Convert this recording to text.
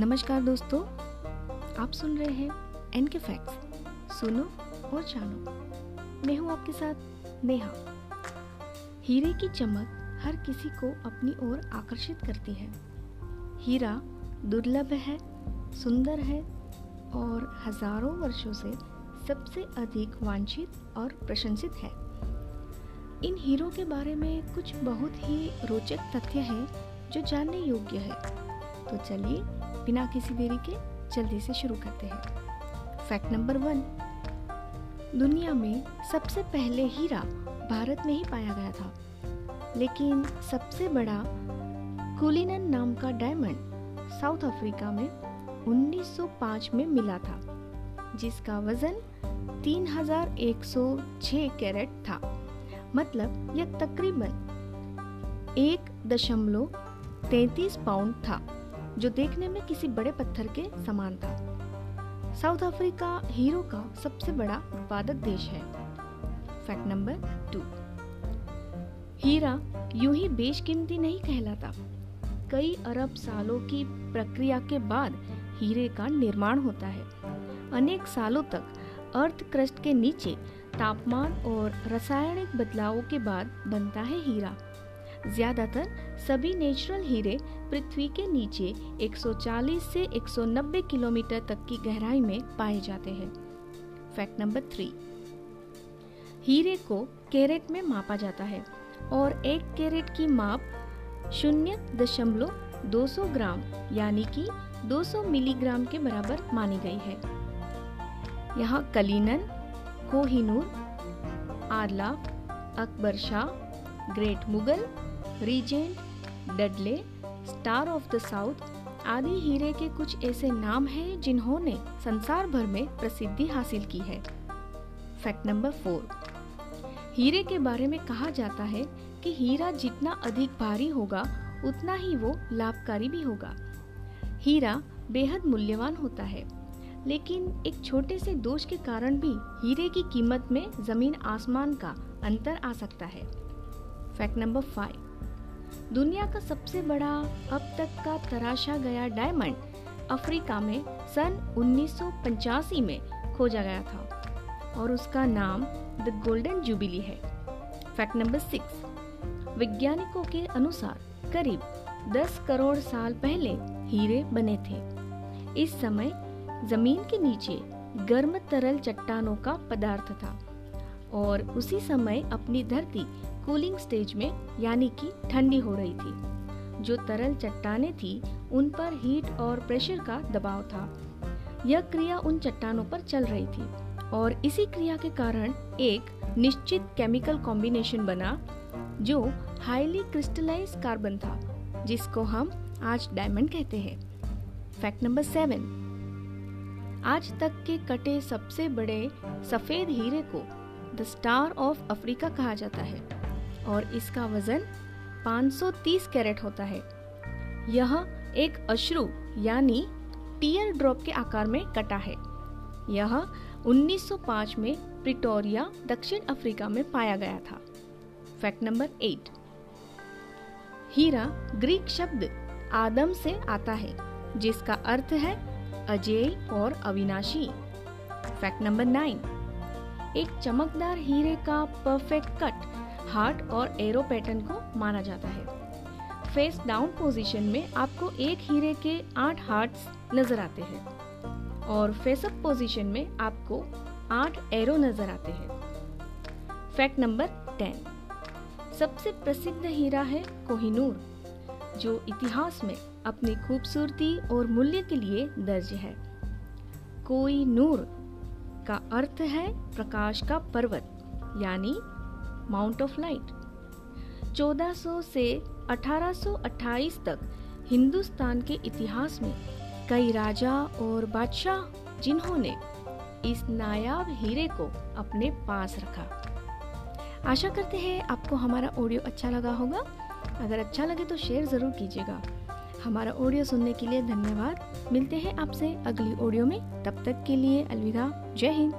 नमस्कार दोस्तों, आप सुन रहे हैं एन के फैक्ट्स सुनो और जानो। मैं हूँ आपके साथ नेहा। हीरे की चमक हर किसी को अपनी ओर आकर्षित करती है। हीरा दुर्लभ है, सुंदर है और हज़ारों वर्षों से सबसे अधिक वांछित और प्रशंसित है। इन हीरो के बारे में कुछ बहुत ही रोचक तथ्य हैं जो जानने योग्य है। तो चलिए बिना किसी देरी के जल्दी से शुरू करते हैं। फैक्ट नंबर वन दुनिया में सबसे पहले हीरा भारत में ही पाया गया था। लेकिन सबसे बड़ा कुलिनन नाम का डायमंड साउथ अफ्रीका में 1905 में मिला था, जिसका वज़न 3106 कैरेट था। मतलब यह तकरीबन एक दशमलव तैतीस पाउंड था। जो देखने में किसी बड़े पत्थर के समान था। साउथ अफ्रीका हीरो का सबसे बड़ा उत्पादक देश है। Fact number two. हीरा यूँ ही बेशकीमती नहीं कहलाता। कई अरब सालों की प्रक्रिया के बाद हीरे का निर्माण होता है। अनेक सालों तक अर्थ क्रस्ट के नीचे तापमान और रासायनिक बदलावों के बाद बनता है हीरा। ज़्यादातर सभी नेचुरल हीरे पृथ्वी के नीचे 140 से 190 किलोमीटर तक की गहराई में पाए जाते हैं। फैक्ट नंबर थ्री हीरे को कैरेट में मापा जाता है और एक कैरेट की माप शून्य दशमलव दो सौ ग्राम, यानी कि 200 मिलीग्राम के बराबर मानी गई है। यहाँ Cullinan, Kohinoor, आरला, Akbar Shah, Great Mughal Regent Dudley Star of the South आदि हीरे के कुछ ऐसे नाम हैं जिन्होंने संसार भर में प्रसिद्धि हासिल की है। फैक्ट नंबर फोर हीरे के बारे में कहा जाता है कि हीरा जितना अधिक भारी होगा, उतना ही वो लाभकारी भी होगा। हीरा बेहद मूल्यवान होता है, लेकिन एक छोटे से दोष के कारण भी हीरे की कीमत में ज़मीन आसमान का अंतर आ सकता है। फैक्ट नंबर फाइव दुनिया का सबसे बड़ा अब तक का तराशा गया डायमंड अफ्रीका में सन उन्नीस सौ पचासी में खोजा गया था और उसका नाम द गोल्डन जुबिली है। फैक्ट नंबर सिक्स, वैज्ञानिकों के अनुसार करीब 10 करोड़ साल पहले हीरे बने थे। इस समय ज़मीन के नीचे गर्म तरल चट्टानों का पदार्थ था। और उसी समय अपनी धरती कूलिंग स्टेज में, यानी कि ठंडी हो रही थी। जो तरल चट्टाने थी, उन पर हीट और प्रेशर का दबाव था। यह क्रिया उन चट्टानों पर चल रही थी और इसी क्रिया के कारण एक निश्चित केमिकल कॉम्बिनेशन बना, जो हाईली क्रिस्टलाइज कार्बन था, जिसको हम आज डायमंड कहते हैं। फैक्ट नंबर सेवन आज तक के कटे सबसे बड़े सफ़ेद हीरे को द स्टार ऑफ़ अफ्रीका कहा जाता है और इसका वज़न 530 कैरेट होता है। यह एक अश्रु, यानी टीयर ड्रॉप के आकार में कटा है। यह 1905 में प्रिटोरिया, दक्षिण अफ्रीका में पाया गया था। Fact number eight. हीरा ग्रीक शब्द आदम से आता है, जिसका अर्थ है अजय और अविनाशी। Fact number nine. एक चमकदार हीरे का परफेक्ट कट हार्ट और एरो पैटर्न को माना जाता है। फेस डाउन पोजीशन में आपको एक हीरे के आठ हार्ट्स नज़र आते हैं और फेस अप पोजीशन में आपको आठ एरो नज़र आते हैं। फैक्ट नंबर टेन सबसे प्रसिद्ध हीरा है कोहिनूर, जो इतिहास में अपनी खूबसूरती और मूल्य के लिए दर्ज है। कोई नूर का अर्थ है प्रकाश का पर्वत, यानी माउंट ऑफ़ लाइट 1400 से 1828 तक हिंदुस्तान के इतिहास में कई राजा और बादशाह जिन्होंने इस नायाब हीरे को अपने पास रखा। आशा करते हैं आपको हमारा ऑडियो अच्छा लगा होगा। अगर अच्छा लगे तो शेयर ज़रूर कीजिएगा। हमारा ऑडियो सुनने के लिए धन्यवाद। मिलते हैं आपसे अगली ऑडियो में। तब तक के लिए अलविदा। जय हिंद।